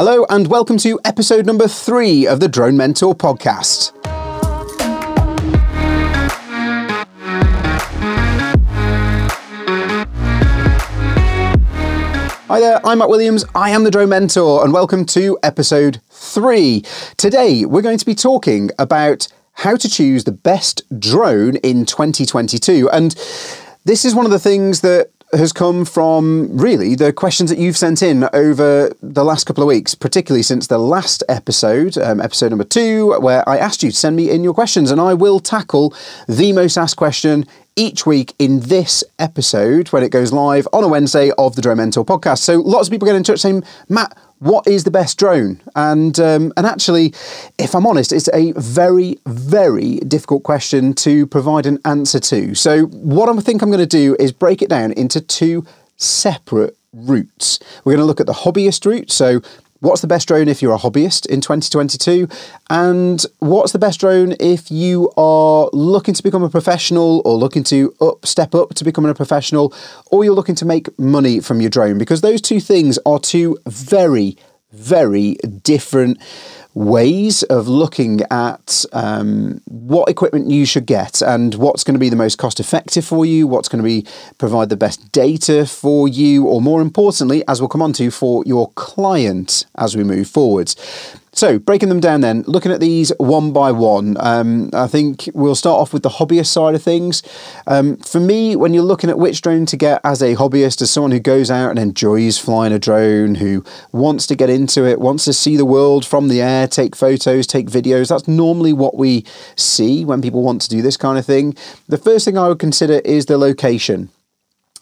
Hello, and welcome to episode number three of the Drone Mentor podcast. Hi there, I'm Matt Williams. I am the Drone Mentor, and welcome to episode three. Today, we're going to be talking about how to choose the best drone in 2022. And this is one of the things that has come from really the questions that you've sent in over the last couple of weeks, particularly since the last episode, um, episode number two, where I asked you to send me in your questions, and I will tackle the most asked question each week in this episode when it goes live on a Wednesday of the Drone Mentor podcast. So lots of people get in touch saying, Matt, what is the best drone? And um, and actually, if I'm honest, it's a very very difficult question to provide an answer to. So what I think I'm going to do is break it down into two separate routes. We're going to look at the hobbyist route. So What's the best drone if you're a hobbyist in 2022? And what's the best drone if you are looking to become a professional or looking to up step up to becoming a professional or you're looking to make money from your drone? Because those two things are two very, very different ways of looking at um, what equipment you should get and what's going to be the most cost effective for you, what's going to be provide the best data for you, or more importantly, as we'll come on to, for your client as we move forwards. So, breaking them down then, looking at these one by one, um, I think we'll start off with the hobbyist side of things. Um, for me, when you're looking at which drone to get as a hobbyist, as someone who goes out and enjoys flying a drone, who wants to get into it, wants to see the world from the air, take photos, take videos, that's normally what we see when people want to do this kind of thing. The first thing I would consider is the location.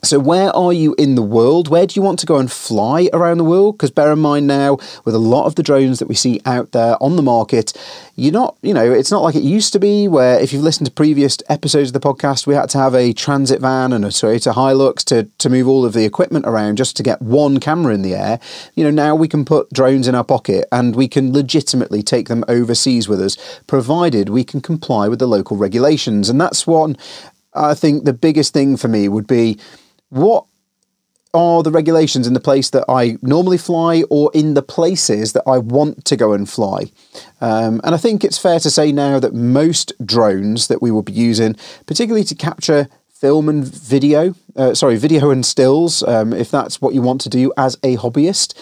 So, where are you in the world? Where do you want to go and fly around the world? Because bear in mind now, with a lot of the drones that we see out there on the market, you're not, you know, it's not like it used to be where if you've listened to previous episodes of the podcast, we had to have a transit van and a Toyota Hilux to, to move all of the equipment around just to get one camera in the air. You know, now we can put drones in our pocket and we can legitimately take them overseas with us, provided we can comply with the local regulations. And that's one, I think the biggest thing for me would be what are the regulations in the place that I normally fly or in the places that I want to go and fly? Um, and I think it's fair to say now that most drones that we will be using, particularly to capture film and video, uh, sorry, video and stills, um, if that's what you want to do as a hobbyist,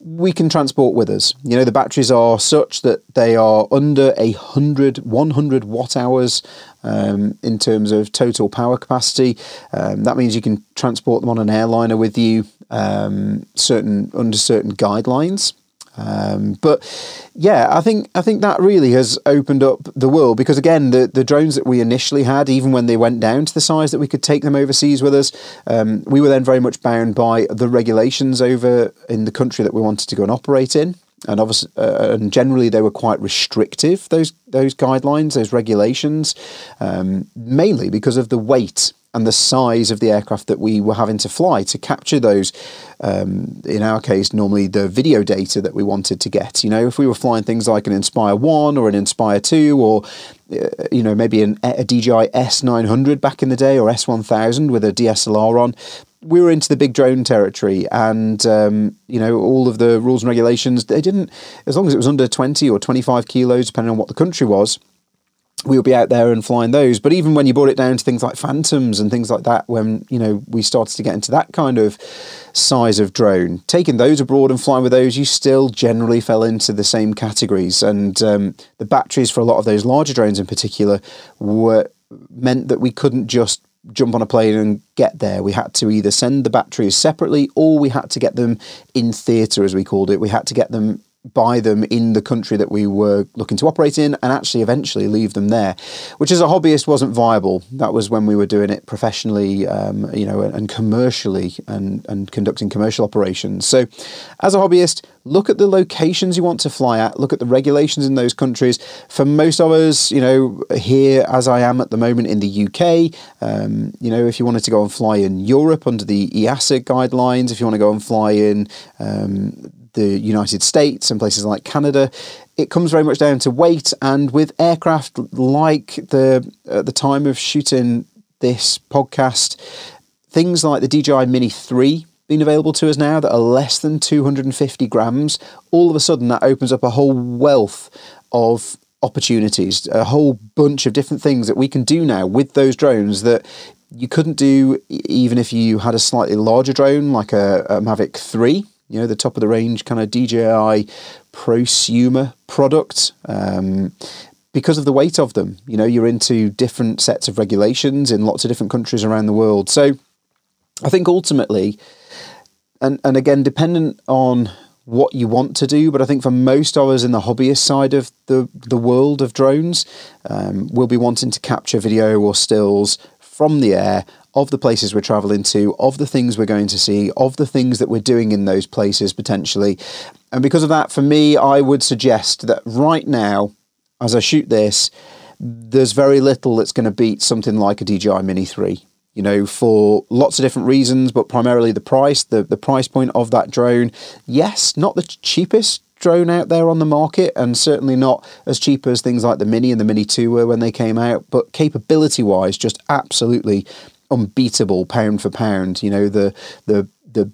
we can transport with us. You know, the batteries are such that they are under a hundred, 100 watt hours um, in terms of total power capacity. Um, that means you can transport them on an airliner with you, um, certain under certain guidelines. Um, but yeah, I think I think that really has opened up the world because again, the the drones that we initially had, even when they went down to the size that we could take them overseas with us, um, we were then very much bound by the regulations over in the country that we wanted to go and operate in and obviously, uh, and generally they were quite restrictive. Those those guidelines, those regulations, um, mainly because of the weight and the size of the aircraft that we were having to fly to capture those. Um, in our case, normally the video data that we wanted to get. You know, if we were flying things like an Inspire One or an Inspire Two, or uh, you know maybe an, a DJI S900 back in the day or S1000 with a DSLR on, we were into the big drone territory, and um, you know all of the rules and regulations. They didn't, as long as it was under twenty or twenty five kilos, depending on what the country was. We would be out there and flying those. But even when you brought it down to things like phantoms and things like that, when you know we started to get into that kind of size of drone, taking those abroad and flying with those, you still generally fell into the same categories. And um, the batteries for a lot of those larger drones, in particular, were meant that we couldn't just jump on a plane and get there. We had to either send the batteries separately or we had to get them in theatre, as we called it. We had to get them buy them in the country that we were looking to operate in and actually eventually leave them there, which as a hobbyist wasn't viable. That was when we were doing it professionally, um, you know, and commercially and, and conducting commercial operations. So as a hobbyist, look at the locations you want to fly at, look at the regulations in those countries. For most of us, you know, here as I am at the moment in the UK, um, you know, if you wanted to go and fly in Europe under the EASA guidelines, if you want to go and fly in um, the United States and places like Canada, it comes very much down to weight. And with aircraft like the at the time of shooting this podcast, things like the DJI Mini 3 being available to us now that are less than 250 grams, all of a sudden that opens up a whole wealth of opportunities, a whole bunch of different things that we can do now with those drones that you couldn't do even if you had a slightly larger drone like a, a Mavic 3, you know, the top of the range kind of DJI prosumer product. Um, because of the weight of them, you know, you're into different sets of regulations in lots of different countries around the world. So I think ultimately, and, and again, dependent on what you want to do. But I think for most of us in the hobbyist side of the, the world of drones, um, we'll be wanting to capture video or stills from the air of the places we're traveling to, of the things we're going to see, of the things that we're doing in those places potentially. And because of that, for me, I would suggest that right now, as I shoot this, there's very little that's going to beat something like a DJI Mini 3 you know, for lots of different reasons, but primarily the price, the, the price point of that drone. Yes, not the cheapest drone out there on the market, and certainly not as cheap as things like the Mini and the Mini 2 were when they came out, but capability wise, just absolutely unbeatable pound for pound. You know, the the the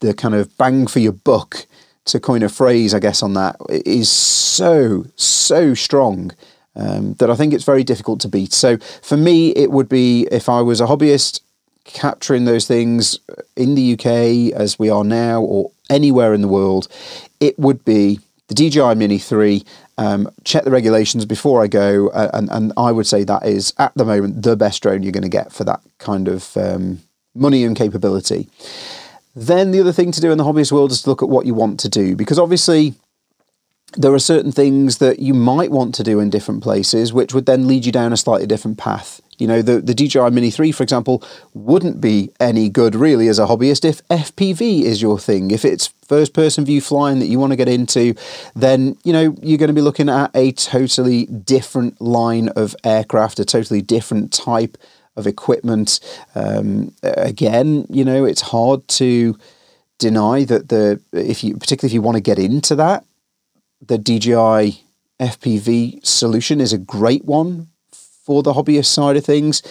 the kind of bang for your buck to coin a phrase, I guess, on that is so, so strong um, that I think it's very difficult to beat. So for me, it would be if I was a hobbyist capturing those things in the UK as we are now or anywhere in the world, it would be the DJI Mini 3. Um, check the regulations before I go, uh, and, and I would say that is at the moment the best drone you're going to get for that kind of um, money and capability. Then the other thing to do in the hobbyist world is to look at what you want to do because obviously there are certain things that you might want to do in different places, which would then lead you down a slightly different path. You know, the, the DJI Mini 3, for example, wouldn't be any good really as a hobbyist if FPV is your thing. If it's first person view flying that you want to get into, then, you know, you're going to be looking at a totally different line of aircraft, a totally different type of equipment. Um, again, you know, it's hard to deny that the if you particularly if you want to get into that the DJI FPV solution is a great one for the hobbyist side of things.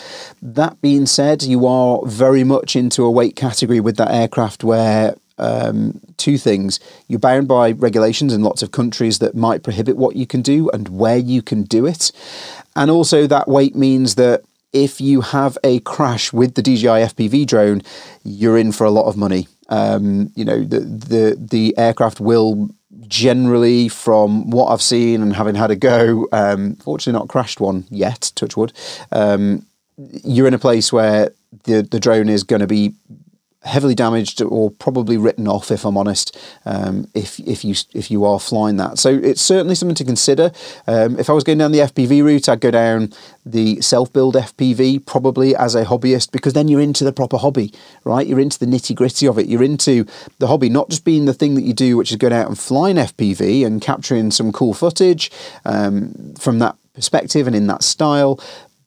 That being said, you are very much into a weight category with that aircraft where um, two things. You're bound by regulations in lots of countries that might prohibit what you can do and where you can do it. And also, that weight means that if you have a crash with the DJI FPV drone, you're in for a lot of money. Um, you know, the, the, the aircraft will generally, from what I've seen and having had a go, um, fortunately not crashed one yet, touch wood, um, you're in a place where the, the drone is going to be heavily damaged or probably written off, if I'm honest, um, if if you if you are flying that. So it's certainly something to consider. Um, if I was going down the FPV route, I'd go down the self-build FPV probably as a hobbyist because then you're into the proper hobby, right? You're into the nitty gritty of it. You're into the hobby, not just being the thing that you do, which is going out and flying FPV and capturing some cool footage um, from that perspective and in that style,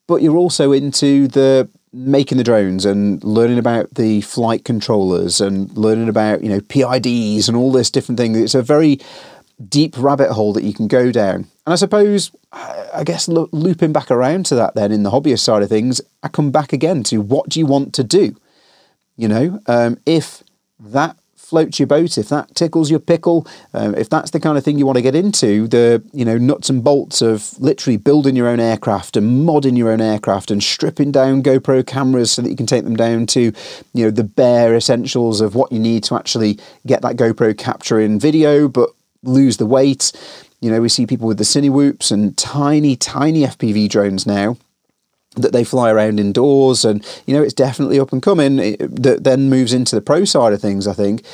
but you're also into the making the drones and learning about the flight controllers and learning about you know PIDs and all this different thing. It's a very deep rabbit hole that you can go down. And I suppose, I guess, lo- looping back around to that, then in the hobbyist side of things, I come back again to what do you want to do? You know, um, if that floats your boat, if that tickles your pickle, um, if that's the kind of thing you want to get into, the you know nuts and bolts of literally building your own aircraft and modding your own aircraft and stripping down GoPro cameras so that you can take them down to you know the bare essentials of what you need to actually get that GoPro capturing video, but lose the weight. You know, we see people with the Cinewhoops and tiny, tiny FPV drones now that they fly around indoors and you know it's definitely up and coming. That then moves into the pro side of things i think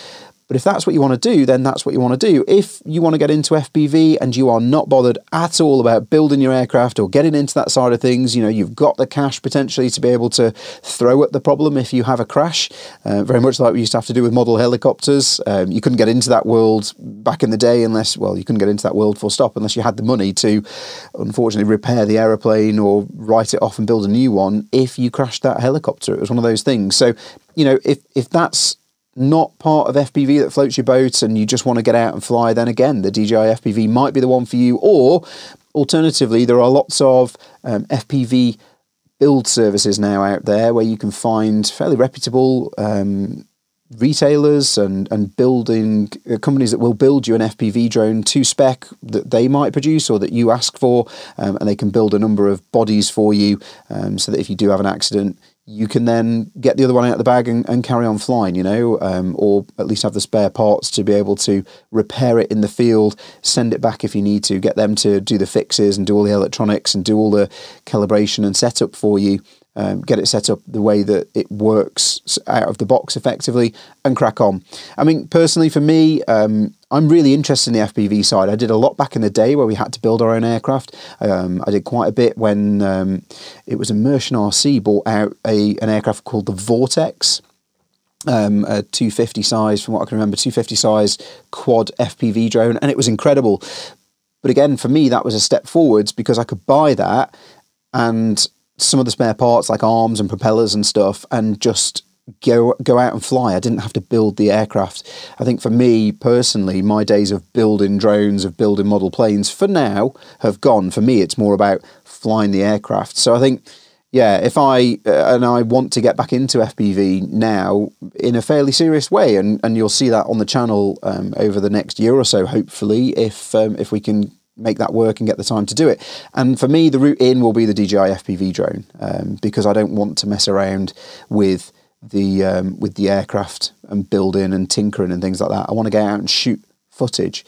but if that's what you want to do, then that's what you want to do. If you want to get into FPV and you are not bothered at all about building your aircraft or getting into that side of things, you know, you've got the cash potentially to be able to throw at the problem if you have a crash, uh, very much like we used to have to do with model helicopters. Um, you couldn't get into that world back in the day unless, well, you couldn't get into that world full stop unless you had the money to, unfortunately, repair the aeroplane or write it off and build a new one if you crashed that helicopter. It was one of those things. So, you know, if, if that's not part of FPV that floats your boat and you just want to get out and fly, then again, the DJI FPV might be the one for you. Or alternatively, there are lots of um, FPV build services now out there where you can find fairly reputable um, retailers and, and building uh, companies that will build you an FPV drone to spec that they might produce or that you ask for, um, and they can build a number of bodies for you um, so that if you do have an accident, you can then get the other one out of the bag and, and carry on flying, you know, um, or at least have the spare parts to be able to repair it in the field, send it back if you need to, get them to do the fixes and do all the electronics and do all the calibration and setup for you. Um, get it set up the way that it works out of the box effectively and crack on. I mean, personally, for me, um, I'm really interested in the FPV side. I did a lot back in the day where we had to build our own aircraft. Um, I did quite a bit when um, it was Immersion RC bought out a an aircraft called the Vortex. Um, a 250 size, from what I can remember, 250 size quad FPV drone, and it was incredible. But again, for me, that was a step forwards because I could buy that and some of the spare parts like arms and propellers and stuff and just go go out and fly. I didn't have to build the aircraft. I think for me personally, my days of building drones, of building model planes, for now have gone. For me, it's more about flying the aircraft. So I think, yeah, if I uh, and I want to get back into FPV now in a fairly serious way, and and you'll see that on the channel um, over the next year or so, hopefully, if um, if we can make that work and get the time to do it. And for me, the route in will be the DJI FPV drone um, because I don't want to mess around with the um, with the aircraft and building and tinkering and things like that. I want to get out and shoot footage.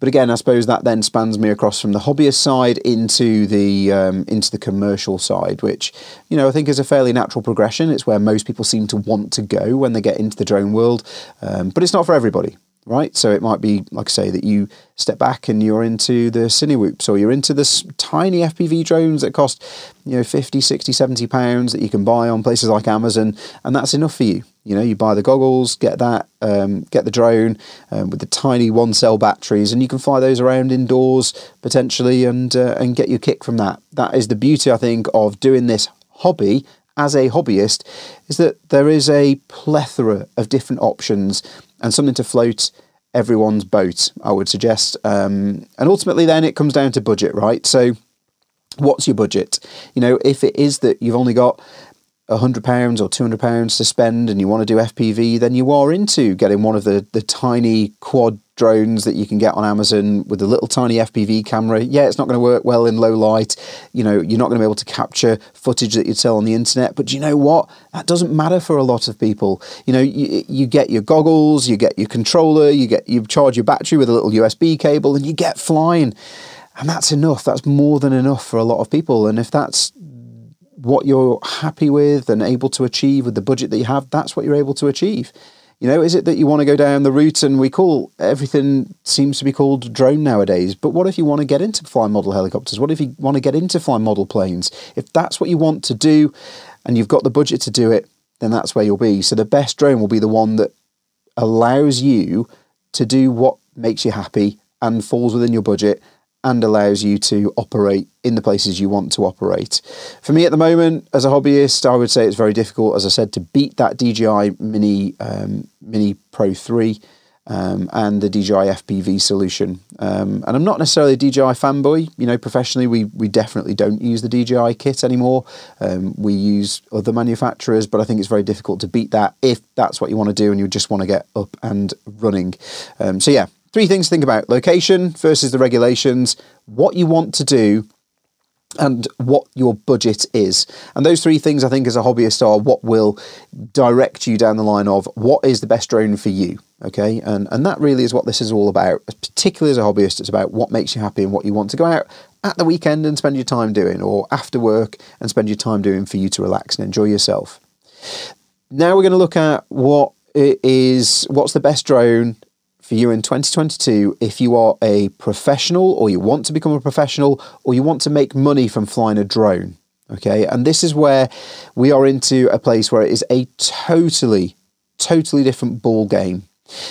But again, I suppose that then spans me across from the hobbyist side into the um, into the commercial side, which you know I think is a fairly natural progression. It's where most people seem to want to go when they get into the drone world, um, but it's not for everybody right? So it might be, like I say, that you step back and you're into the Cinewhoops or you're into this tiny FPV drones that cost, you know, 50, 60, 70 pounds that you can buy on places like Amazon, and that's enough for you. You know, you buy the goggles, get that, um, get the drone um, with the tiny one cell batteries, and you can fly those around indoors potentially and uh, and get your kick from that. That is the beauty, I think, of doing this hobby as a hobbyist, is that there is a plethora of different options and something to float everyone's boat, I would suggest. Um, and ultimately, then it comes down to budget, right? So, what's your budget? You know, if it is that you've only got £100 or £200 to spend and you want to do FPV, then you are into getting one of the, the tiny quad drones that you can get on Amazon with a little tiny FPV camera. Yeah, it's not going to work well in low light. You know, you're not going to be able to capture footage that you'd sell on the internet. But you know what? That doesn't matter for a lot of people. You know, you, you get your goggles, you get your controller, you get you charge your battery with a little USB cable, and you get flying. And that's enough. That's more than enough for a lot of people. And if that's what you're happy with and able to achieve with the budget that you have, that's what you're able to achieve. You know, is it that you want to go down the route and we call everything seems to be called drone nowadays? But what if you want to get into flying model helicopters? What if you want to get into flying model planes? If that's what you want to do and you've got the budget to do it, then that's where you'll be. So the best drone will be the one that allows you to do what makes you happy and falls within your budget and allows you to operate in the places you want to operate. For me at the moment, as a hobbyist, I would say it's very difficult, as I said, to beat that DJI Mini um, Mini Pro 3 um, and the DJI FPV solution. Um, and I'm not necessarily a DJI fanboy. You know, professionally, we, we definitely don't use the DJI kit anymore. Um, we use other manufacturers, but I think it's very difficult to beat that if that's what you want to do and you just want to get up and running. Um, so, yeah, Three things to think about location versus the regulations, what you want to do, and what your budget is. And those three things, I think, as a hobbyist, are what will direct you down the line of what is the best drone for you. Okay, and and that really is what this is all about. Particularly as a hobbyist, it's about what makes you happy and what you want to go out at the weekend and spend your time doing, or after work and spend your time doing for you to relax and enjoy yourself. Now we're going to look at what is what's the best drone for you in 2022 if you are a professional or you want to become a professional or you want to make money from flying a drone. Okay, and this is where we are into a place where it is a totally, totally different ball game.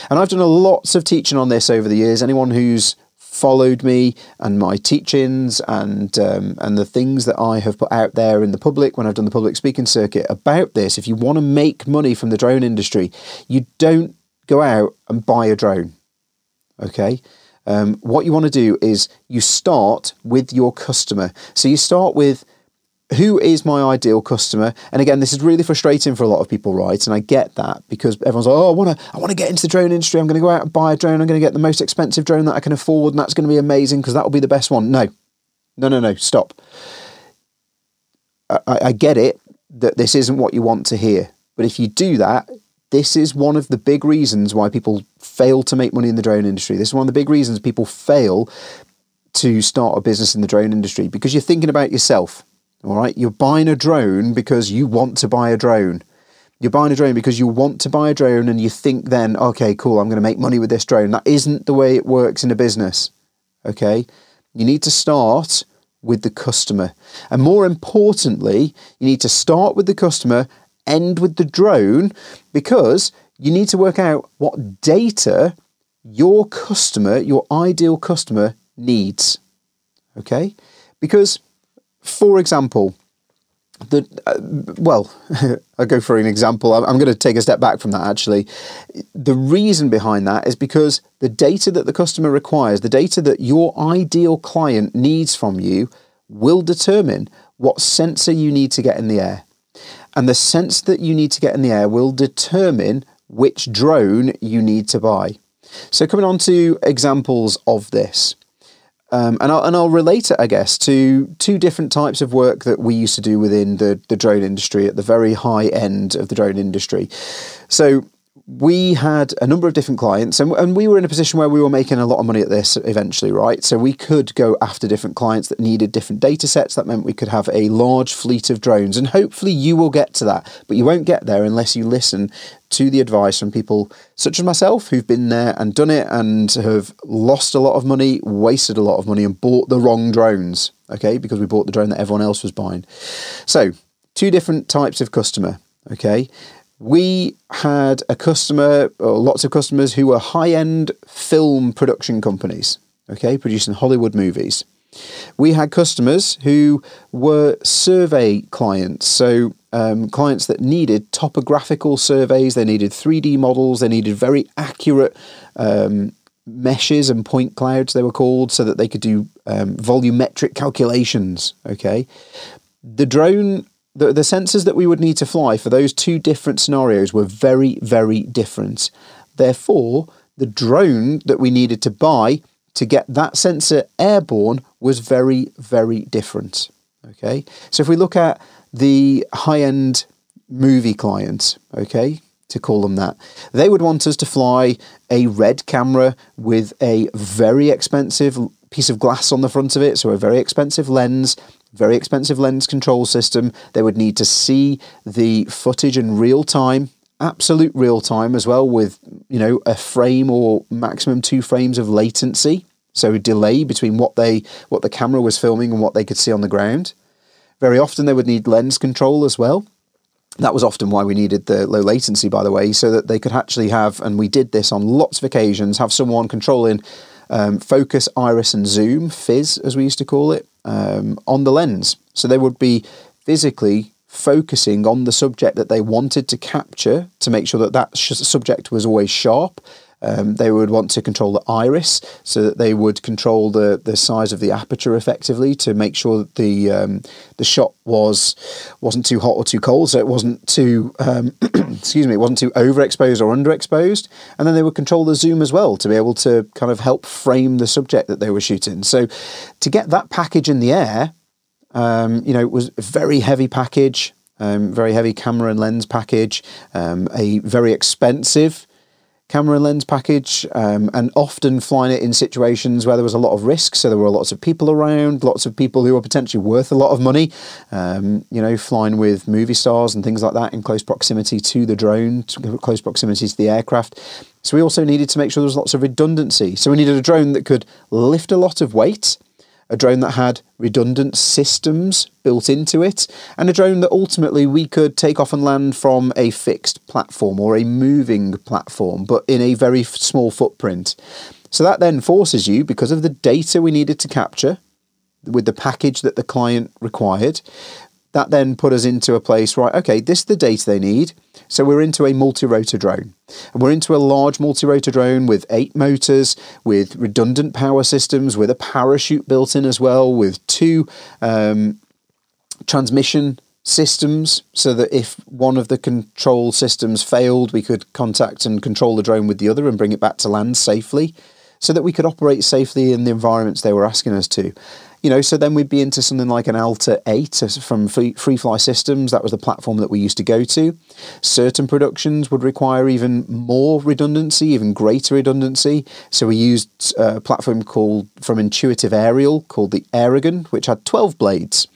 And I've done lots of teaching on this over the years. Anyone who's followed me and my teachings and um, and the things that I have put out there in the public when I've done the public speaking circuit about this. If you want to make money from the drone industry, you don't go out and buy a drone. Okay. Um, what you want to do is you start with your customer. So you start with who is my ideal customer? And again, this is really frustrating for a lot of people, right? And I get that because everyone's like, oh, I want to, I want to get into the drone industry. I'm going to go out and buy a drone. I'm going to get the most expensive drone that I can afford, and that's going to be amazing because that will be the best one. No, no, no, no. Stop. I, I get it that this isn't what you want to hear, but if you do that, this is one of the big reasons why people fail to make money in the drone industry. This is one of the big reasons people fail to start a business in the drone industry because you're thinking about yourself all right, you're buying a drone because you want to buy a drone. You're buying a drone because you want to buy a drone and you think then, okay, cool, I'm going to make money with this drone. That isn't the way it works in a business. Okay? You need to start with the customer. And more importantly, you need to start with the customer, end with the drone, because you need to work out what data your customer, your ideal customer, needs. Okay? Because for example, the uh, well, I'll go for an example. I'm, I'm going to take a step back from that actually. The reason behind that is because the data that the customer requires, the data that your ideal client needs from you, will determine what sensor you need to get in the air. And the sense that you need to get in the air will determine which drone you need to buy. So, coming on to examples of this. Um, and, I'll, and I'll relate it, I guess, to two different types of work that we used to do within the, the drone industry at the very high end of the drone industry. So, we had a number of different clients and, and we were in a position where we were making a lot of money at this eventually right? So we could go after different clients that needed different data sets. That meant we could have a large fleet of drones and hopefully you will get to that but you won't get there unless you listen to the advice from people such as myself who've been there and done it and have lost a lot of money wasted a lot of money and bought the wrong drones okay? Because we bought the drone that everyone else was buying. So two different types of customer okay we had a customer, or lots of customers who were high end film production companies, okay, producing Hollywood movies. We had customers who were survey clients, so um, clients that needed topographical surveys, they needed 3D models, they needed very accurate um, meshes and point clouds, they were called, so that they could do um, volumetric calculations. Okay, the drone the, the sensors that we would need to fly for those two different scenarios were very, very different. Therefore, the drone that we needed to buy to get that sensor airborne was very, very different. Okay, so if we look at the high end movie clients, okay, to call them that, they would want us to fly a red camera with a very expensive piece of glass on the front of it, so a very expensive lens, very expensive lens control system. They would need to see the footage in real time, absolute real time as well, with you know a frame or maximum two frames of latency, so a delay between what they what the camera was filming and what they could see on the ground. Very often they would need lens control as well. That was often why we needed the low latency, by the way, so that they could actually have, and we did this on lots of occasions, have someone controlling um, focus, iris, and zoom, FIZ as we used to call it, um, on the lens. So they would be physically focusing on the subject that they wanted to capture to make sure that that sh- subject was always sharp. Um, they would want to control the iris so that they would control the, the size of the aperture effectively to make sure that the um, the shot was wasn't too hot or too cold, so it wasn't too um, excuse me, it wasn't too overexposed or underexposed. And then they would control the zoom as well to be able to kind of help frame the subject that they were shooting. So to get that package in the air, um, you know, it was a very heavy package. Um, very heavy camera and lens package, um, a very expensive camera lens package um, and often flying it in situations where there was a lot of risk. So there were lots of people around, lots of people who were potentially worth a lot of money, um, you know, flying with movie stars and things like that in close proximity to the drone, close proximity to the aircraft. So we also needed to make sure there was lots of redundancy. So we needed a drone that could lift a lot of weight a drone that had redundant systems built into it, and a drone that ultimately we could take off and land from a fixed platform or a moving platform, but in a very small footprint. So that then forces you, because of the data we needed to capture with the package that the client required, that then put us into a place, right, okay, this is the data they need. So we're into a multi-rotor drone. And we're into a large multi-rotor drone with eight motors, with redundant power systems, with a parachute built in as well, with two um, transmission systems so that if one of the control systems failed, we could contact and control the drone with the other and bring it back to land safely so that we could operate safely in the environments they were asking us to. You know, so then we'd be into something like an Alta 8 from Freefly Systems. That was the platform that we used to go to. Certain productions would require even more redundancy, even greater redundancy. So we used a platform called from Intuitive Aerial called the Aerigon, which had 12 blades.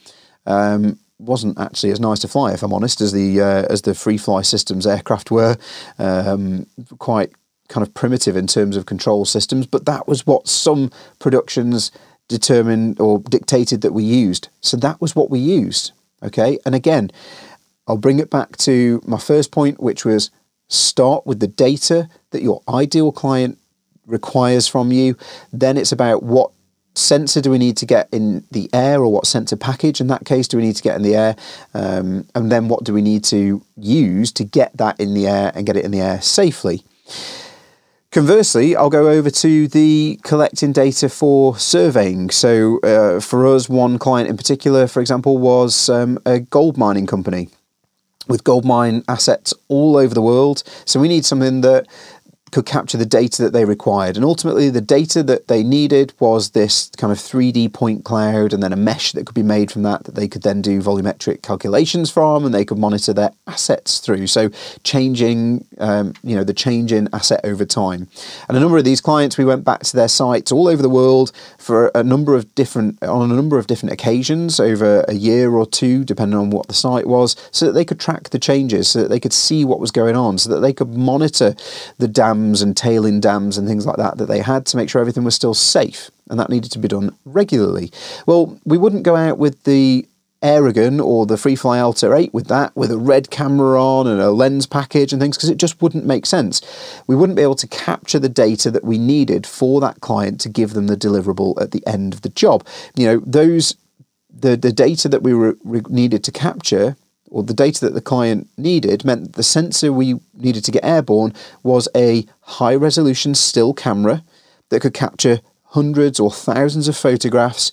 Um, wasn't actually as nice to fly, if I'm honest, as the uh, as the Freefly Systems aircraft were. Um, quite kind of primitive in terms of control systems, but that was what some productions determined or dictated that we used. So that was what we used. Okay, and again, I'll bring it back to my first point, which was start with the data that your ideal client requires from you. Then it's about what sensor do we need to get in the air or what sensor package in that case do we need to get in the air um, and then what do we need to use to get that in the air and get it in the air safely Conversely, I'll go over to the collecting data for surveying. So, uh, for us, one client in particular, for example, was um, a gold mining company with gold mine assets all over the world. So, we need something that could capture the data that they required. And ultimately, the data that they needed was this kind of 3D point cloud and then a mesh that could be made from that that they could then do volumetric calculations from and they could monitor their assets through. So, changing, um, you know, the change in asset over time. And a number of these clients, we went back to their sites all over the world for a number of different, on a number of different occasions over a year or two, depending on what the site was, so that they could track the changes, so that they could see what was going on, so that they could monitor the dam dams and tailing dams and things like that that they had to make sure everything was still safe. And that needed to be done regularly. Well, we wouldn't go out with the Aerigon or the Freefly Alta 8 with that, with a red camera on and a lens package and things, because it just wouldn't make sense. We wouldn't be able to capture the data that we needed for that client to give them the deliverable at the end of the job. You know, those the the data that we were, needed to capture or the data that the client needed meant that the sensor we needed to get airborne was a high resolution still camera that could capture hundreds or thousands of photographs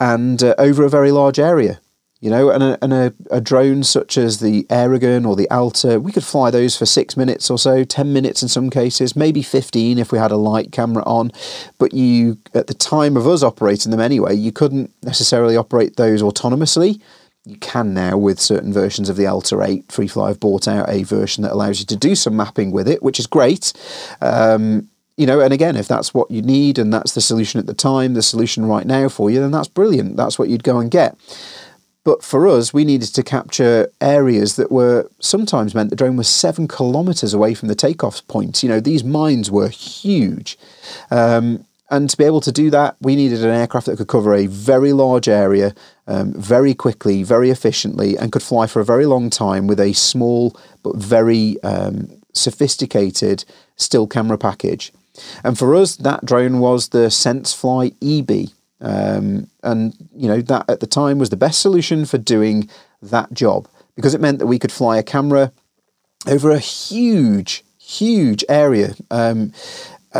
and uh, over a very large area. You know, and, a, and a, a drone such as the Aerigon or the Alta, we could fly those for six minutes or so, 10 minutes in some cases, maybe 15 if we had a light camera on. But you, at the time of us operating them anyway, you couldn't necessarily operate those autonomously you can now with certain versions of the Alta 8. Freefly have bought out a version that allows you to do some mapping with it, which is great. Um, you know, and again, if that's what you need and that's the solution at the time, the solution right now for you, then that's brilliant. That's what you'd go and get. But for us, we needed to capture areas that were sometimes meant the drone was seven kilometers away from the takeoff points. You know, these mines were huge. Um, and to be able to do that, we needed an aircraft that could cover a very large area um, very quickly, very efficiently, and could fly for a very long time with a small but very um, sophisticated still camera package. And for us, that drone was the SenseFly eBee. Um, and, you know, that at the time was the best solution for doing that job because it meant that we could fly a camera over a huge, huge area. Um,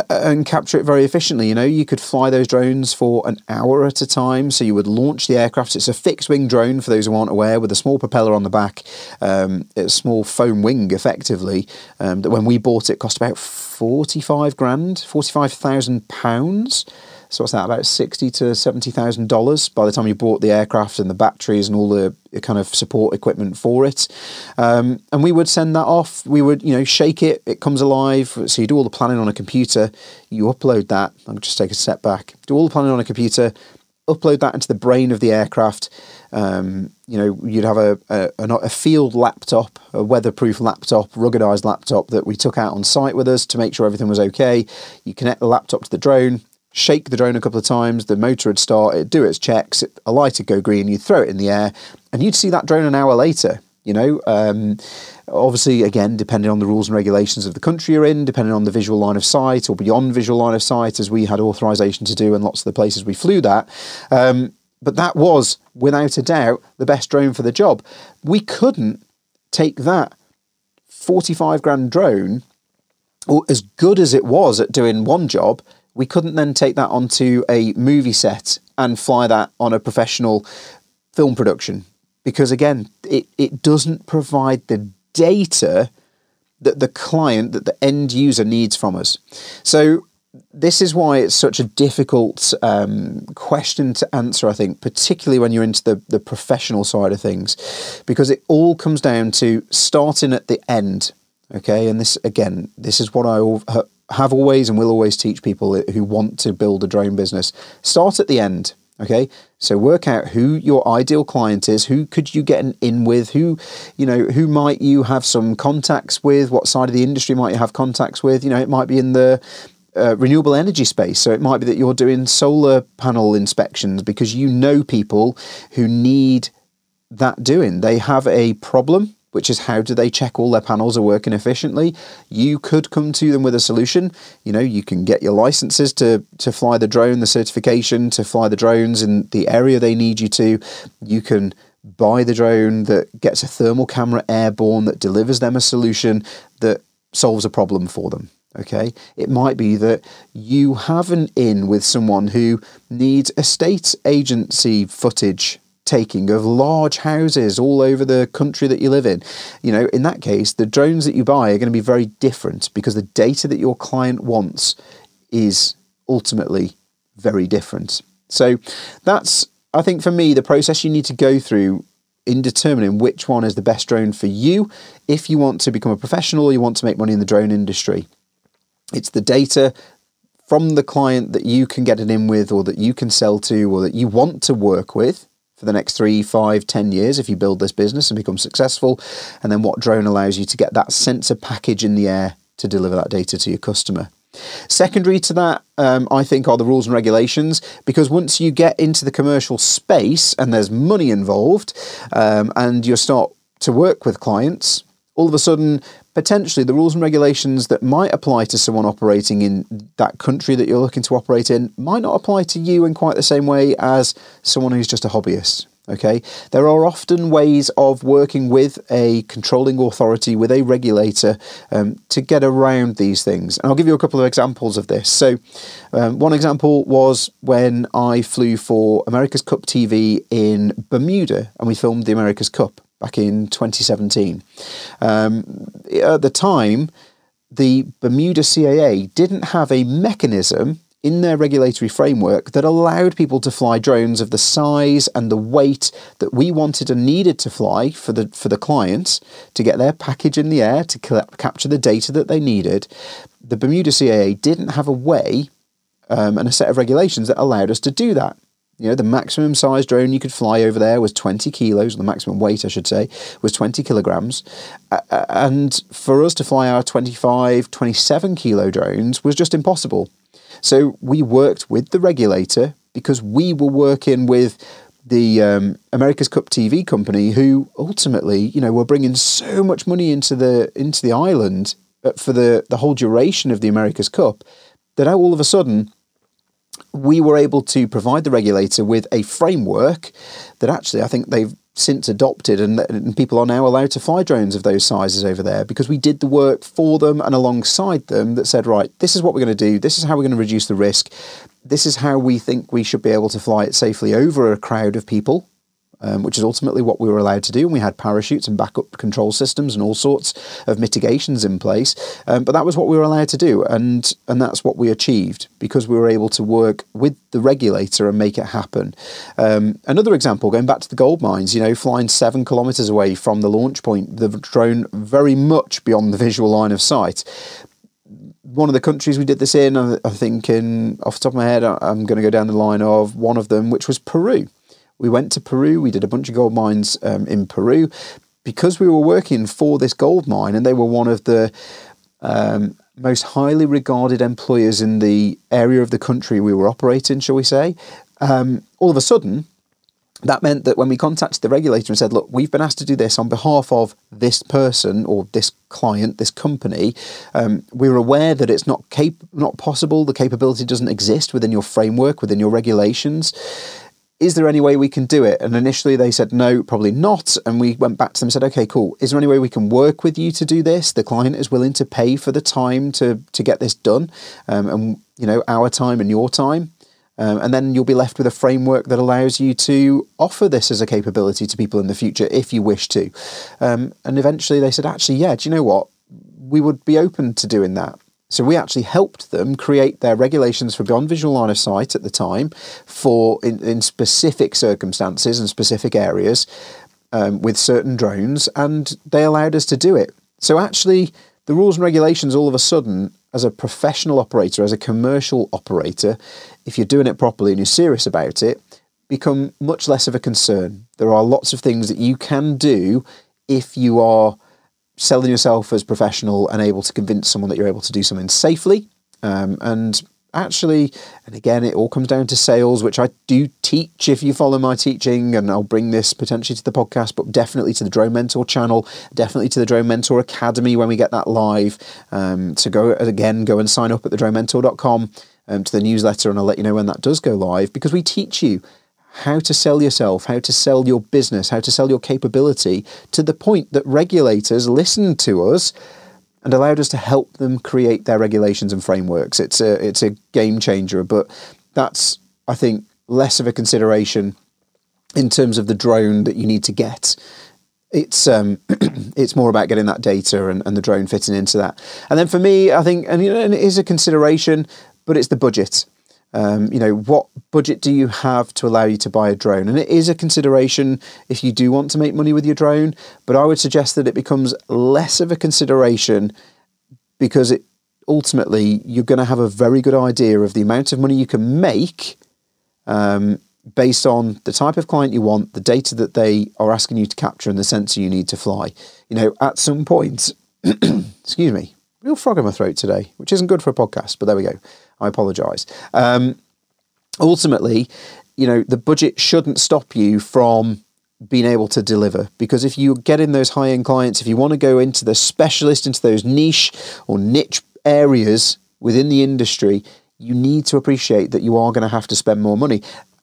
and capture it very efficiently. You know, you could fly those drones for an hour at a time. So you would launch the aircraft. It's a fixed wing drone for those who aren't aware, with a small propeller on the back, um, a small foam wing, effectively. Um, that when we bought it cost about forty five grand, forty five thousand pounds. So what's that? About sixty to seventy thousand dollars by the time you bought the aircraft and the batteries and all the kind of support equipment for it. Um, and we would send that off. We would, you know, shake it. It comes alive. So you do all the planning on a computer. You upload that. I'll just take a step back. Do all the planning on a computer. Upload that into the brain of the aircraft. Um, you know, you'd have a, a, a field laptop, a weatherproof laptop, ruggedized laptop that we took out on site with us to make sure everything was okay. You connect the laptop to the drone shake the drone a couple of times, the motor would start, it'd do its checks, a light would go green, you'd throw it in the air, and you'd see that drone an hour later. You know, um, obviously, again, depending on the rules and regulations of the country you're in, depending on the visual line of sight or beyond visual line of sight, as we had authorization to do in lots of the places we flew that. Um, but that was, without a doubt, the best drone for the job. We couldn't take that 45 grand drone, or as good as it was at doing one job, we couldn't then take that onto a movie set and fly that on a professional film production. because again, it, it doesn't provide the data that the client, that the end user needs from us. So this is why it's such a difficult um, question to answer, I think, particularly when you're into the, the professional side of things, because it all comes down to starting at the end. Okay, and this again, this is what I have always and will always teach people who want to build a drone business. Start at the end. Okay, so work out who your ideal client is, who could you get an in with, who, you know, who might you have some contacts with, what side of the industry might you have contacts with. You know, it might be in the uh, renewable energy space. So it might be that you're doing solar panel inspections because you know people who need that doing. They have a problem which is how do they check all their panels are working efficiently. You could come to them with a solution. You know, you can get your licenses to to fly the drone, the certification to fly the drones in the area they need you to. You can buy the drone that gets a thermal camera airborne that delivers them a solution that solves a problem for them. Okay, it might be that you have an in with someone who needs estate agency footage taking of large houses all over the country that you live in. You know, in that case, the drones that you buy are going to be very different because the data that your client wants is ultimately very different. So that's, I think, for me, the process you need to go through in determining which one is the best drone for you if you want to become a professional or you want to make money in the drone industry. It's the data from the client that you can get it in with or that you can sell to or that you want to work with for the next three, five, ten years if you build this business and become successful. And then what drone allows you to get that sensor package in the air to deliver that data to your customer. Secondary to that, um, I think, are the rules and regulations because once you get into the commercial space and there's money involved um, and you start to work with clients, all of a sudden potentially the rules and regulations that might apply to someone operating in that country that you're looking to operate in might not apply to you in quite the same way as someone who's just a hobbyist. Okay, there are often ways of working with a controlling authority, with a regulator, um, to get around these things. And I'll give you a couple of examples of this. So, um, one example was when I flew for America's Cup TV in Bermuda, and we filmed the America's Cup back in 2017. Um, at the time, the Bermuda CAA didn't have a mechanism in their regulatory framework that allowed people to fly drones of the size and the weight that we wanted and needed to fly for the for the clients to get their package in the air to capture the data that they needed. The Bermuda CAA didn't have a way um, and a set of regulations that allowed us to do that. You know, the maximum size drone you could fly over there was 20 kilos, or the maximum weight, I should say, was 20 kilograms. Uh, and for us to fly our 25, 27 kilo drones was just impossible. So we worked with the regulator because we were working with the um, America's Cup TV company, who ultimately, you know, were bringing so much money into the into the island uh, for the the whole duration of the America's Cup that all of a sudden we were able to provide the regulator with a framework that actually I think they've since adopted, and, and, people are now allowed to fly drones of those sizes over there because we did the work for them and alongside them that said, right, this is what we're going to do, this is how we're going to reduce the risk, this is how we think we should be able to fly it safely over a crowd of people um, which is ultimately what we were allowed to do. And we had parachutes and backup control systems and all sorts of mitigations in place. Um, but that was what we were allowed to do, and and that's what we achieved because we were able to work with the regulator and make it happen. Um, another example, going back to the gold mines, you know, flying seven kilometres away from the launch point, the drone very much beyond the visual line of sight one of the countries we did this in, I think, in off the top of my head, I'm going to go down the line of one of them, which was Peru. We went to Peru. We did a bunch of gold mines um, in Peru because we were working for this gold mine, and they were one of the um, most highly regarded employers in the area of the country we were operating, shall we say. Um, all of a sudden, that meant that when we contacted the regulator and said, look, we've been asked to do this on behalf of this person or this client, this company, um, we were aware that it's not cap- not possible, the capability doesn't exist within your framework, within your regulations is there any way we can do it? And initially they said, no, probably not. And we went back to them and said, okay, cool. Is there any way we can work with you to do this? The client is willing to pay for the time to, to get this done. Um, and, you know, our time and your time. Um, and then you'll be left with a framework that allows you to offer this as a capability to people in the future if you wish to. Um, and eventually they said, actually, yeah, do you know what? We would be open to doing that. So we actually helped them create their regulations for beyond visual line of sight at the time for in, in specific circumstances and specific areas um, with certain drones, and they allowed us to do it. So actually, the rules and regulations all of a sudden, as a professional operator, as a commercial operator, if you're doing it properly and you're serious about it, become much less of a concern. There are lots of things that you can do if you are selling yourself as professional and able to convince someone that you're able to do something safely. Um, and actually, and again, it all comes down to sales, which I do teach if you follow my teaching, and I'll bring this potentially to the podcast, but definitely to the Drone Mentor channel, definitely to the Drone Mentor Academy when we get that live. Um, so go again, go and sign up at thedronementor.com um, to the newsletter, and I'll let you know when that does go live because we teach you how to sell yourself, how to sell your business, how to sell your capability to the point that regulators listened to us and allowed us to help them create their regulations and frameworks. It's a it's a game changer, but that's I think less of a consideration in terms of the drone that you need to get. It's um, it's more about getting that data and, and the drone fitting into that. And then for me, I think and, you know, and it is a consideration, but it's the budget. Um, you know, what budget do you have to allow you to buy a drone? And it is a consideration if you do want to make money with your drone, but I would suggest that it becomes less of a consideration because it ultimately you're going to have a very good idea of the amount of money you can make um, based on the type of client you want, the data that they are asking you to capture, and the sensor you need to fly. You know, at some point, excuse me, real frog in my throat today, which isn't good for a podcast, but there we go. I apologise. Um, ultimately, you know, the budget shouldn't stop you from being able to deliver because if you get in those high end clients, if you want to go into the specialist, into those niche or niche areas within the industry, you need to appreciate that you are going to have to spend more money.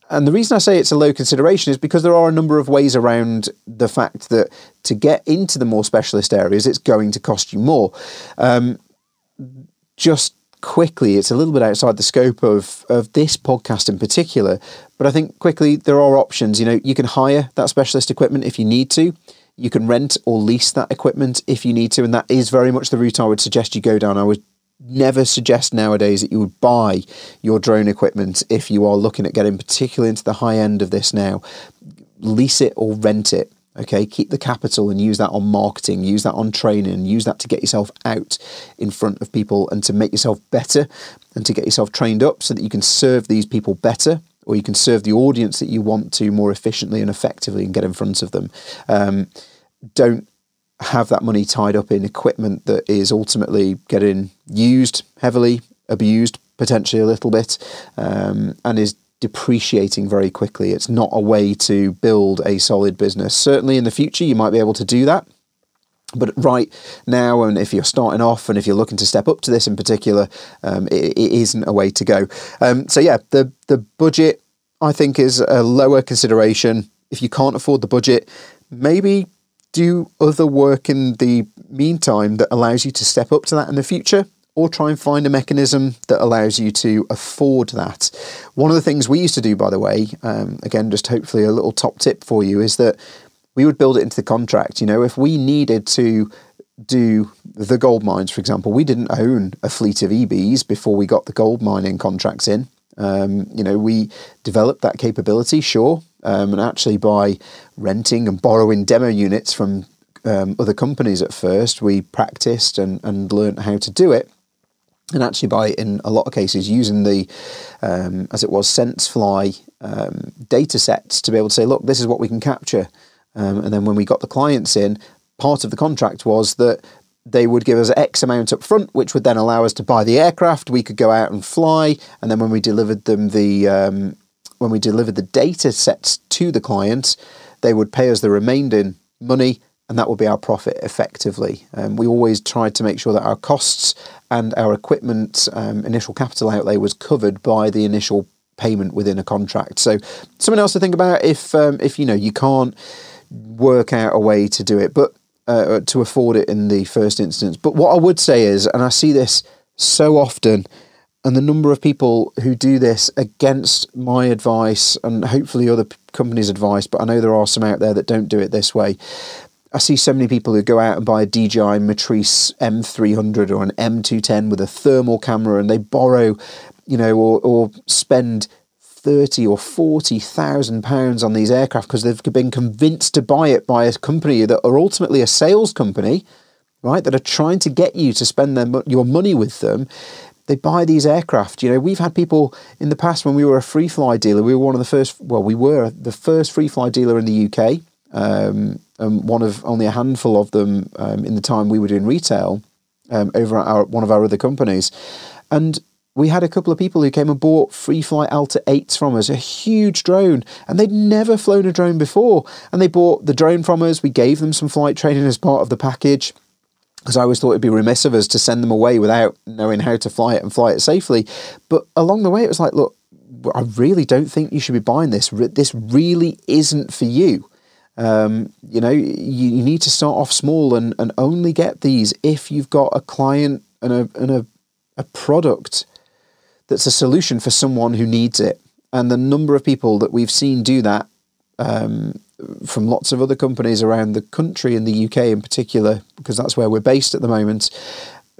And the reason I say it's a low consideration is because there are a number of ways around the fact that to get into the more specialist areas, it's going to cost you more. Um, just quickly, it's a little bit outside the scope of, of this podcast in particular, but I think quickly there are options. You know, you can hire that specialist equipment if you need to. You can rent or lease that equipment if you need to, and that is very much the route I would suggest you go down. I would never suggest nowadays that you would buy your drone equipment if you are looking at getting particularly into the high end of this now. Lease it or rent it. Okay, keep the capital and use that on marketing, use that on training, use that to get yourself out in front of people and to make yourself better and to get yourself trained up so that you can serve these people better or you can serve the audience that you want to more efficiently and effectively and get in front of them. Um, don't have that money tied up in equipment that is ultimately getting used heavily, abused potentially a little bit, um, and is depreciating very quickly. It's not a way to build a solid business. Certainly in the future, you might be able to do that. But right now, and if you're starting off and if you're looking to step up to this in particular, um, it, it isn't a way to go. Um, so, yeah, the, the budget I think is a lower consideration. If you can't afford the budget, maybe do other work in the meantime that allows you to step up to that in the future or try and find a mechanism that allows you to afford that. One of the things we used to do, by the way, um, again, just hopefully a little top tip for you, is that we would build it into the contract. You know, if we needed to do the gold mines, for example, we didn't own a fleet of eBees before we got the gold mining contracts in. Um, you know, we developed that capability, sure, um, and actually by renting and borrowing demo units from um, other companies at first, we practiced and, and learned how to do it and actually by in a lot of cases using the um, as it was SenseFly um, data sets to be able to say look this is what we can capture um, and then when we got the clients in part of the contract was that they would give us X amount up front, which would then allow us to buy the aircraft. We could go out and fly, and then when we delivered them the um, when we delivered the data sets to the clients, they would pay us the remaining money and that will be our profit effectively. Um, we always tried to make sure that our costs and our equipment um, initial capital outlay was covered by the initial payment within a contract. So something else to think about if um, if you know you can't work out a way to do it, but uh, to afford it in the first instance. But what I would say is, and I see this so often, and the number of people who do this against my advice and hopefully other companies' advice, but I know there are some out there that don't do it this way. I see so many people who go out and buy a DJI Matrice M300 or an M210 with a thermal camera and they borrow, you know, or, or spend thirty or forty thousand pounds on these aircraft because they've been convinced to buy it by a company that are ultimately a sales company, right? That are trying to get you to spend their, your money with them. They buy these aircraft. You know, we've had people in the past when we were a Freefly dealer. We were one of the first. Well, we were the first Freefly dealer in the UK. Um, and one of only a handful of them um, in the time we were doing retail um, over at our, one of our other companies. And we had a couple of people who came and bought Freefly Alta 8s from us, a huge drone, and they'd never flown a drone before. And they bought the drone from us. We gave them some flight training as part of the package because I always thought it'd be remiss of us to send them away without knowing how to fly it and fly it safely. But along the way, it was like, look, I really don't think you should be buying this. This really isn't for you. Um, you know, you, you need to start off small and, and only get these if you've got a client and a, and a, a product that's a solution for someone who needs it. And the number of people that we've seen do that um, from lots of other companies around the country, in the UK in particular, because that's where we're based at the moment,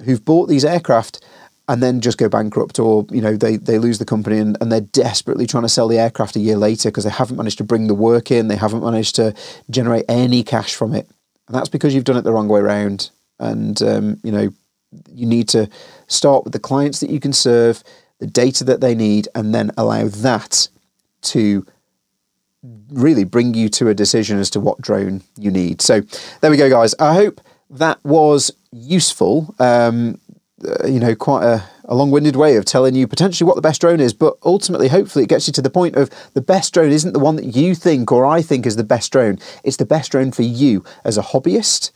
who've bought these aircraft and then just go bankrupt or you know they, they lose the company and, and they're desperately trying to sell the aircraft a year later because they haven't managed to bring the work in they haven't managed to generate any cash from it and that's because you've done it the wrong way around and um, you know you need to start with the clients that you can serve the data that they need, and then allow that to really bring you to a decision as to what drone you need. So there we go, guys. I hope that was useful. Um, uh, you know, quite a, a long winded way of telling you potentially what the best drone is, but ultimately, hopefully, it gets you to the point of the best drone isn't the one that you think or I think is the best drone. It's the best drone for you as a hobbyist,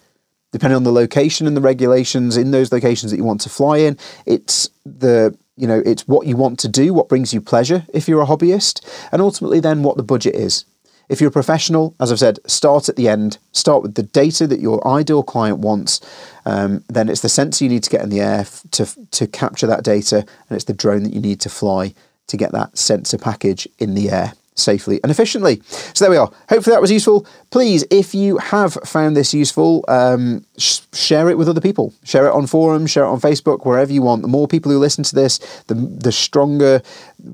depending on the location and the regulations in those locations that you want to fly in. It's the you know, it's what you want to do, what brings you pleasure if you're a hobbyist, and ultimately then what the budget is. If you're a professional, as I've said, start at the end, start with the data that your ideal client wants. Um, then it's the sensor you need to get in the air f- to, to capture that data, and it's the drone that you need to fly to get that sensor package in the air safely and efficiently. So there we are. Hopefully that was useful. Please, if you have found this useful, um, sh- share it with other people. Share it on forums, share it on Facebook, wherever you want. The more people who listen to this, the the stronger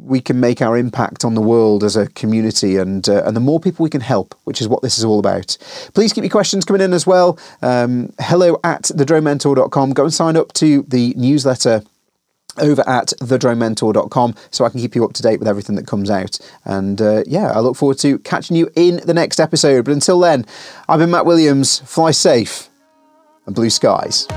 we can make our impact on the world as a community, and uh, and the more people we can help, which is what this is all about. Please keep your questions coming in as well. Um, hello at thedronementor.com. Go and sign up to the newsletter over at thedronementor.com so I can keep you up to date with everything that comes out. And uh, yeah, I look forward to catching you in the next episode. But until then, I've been Matt Williams. Fly safe and blue skies.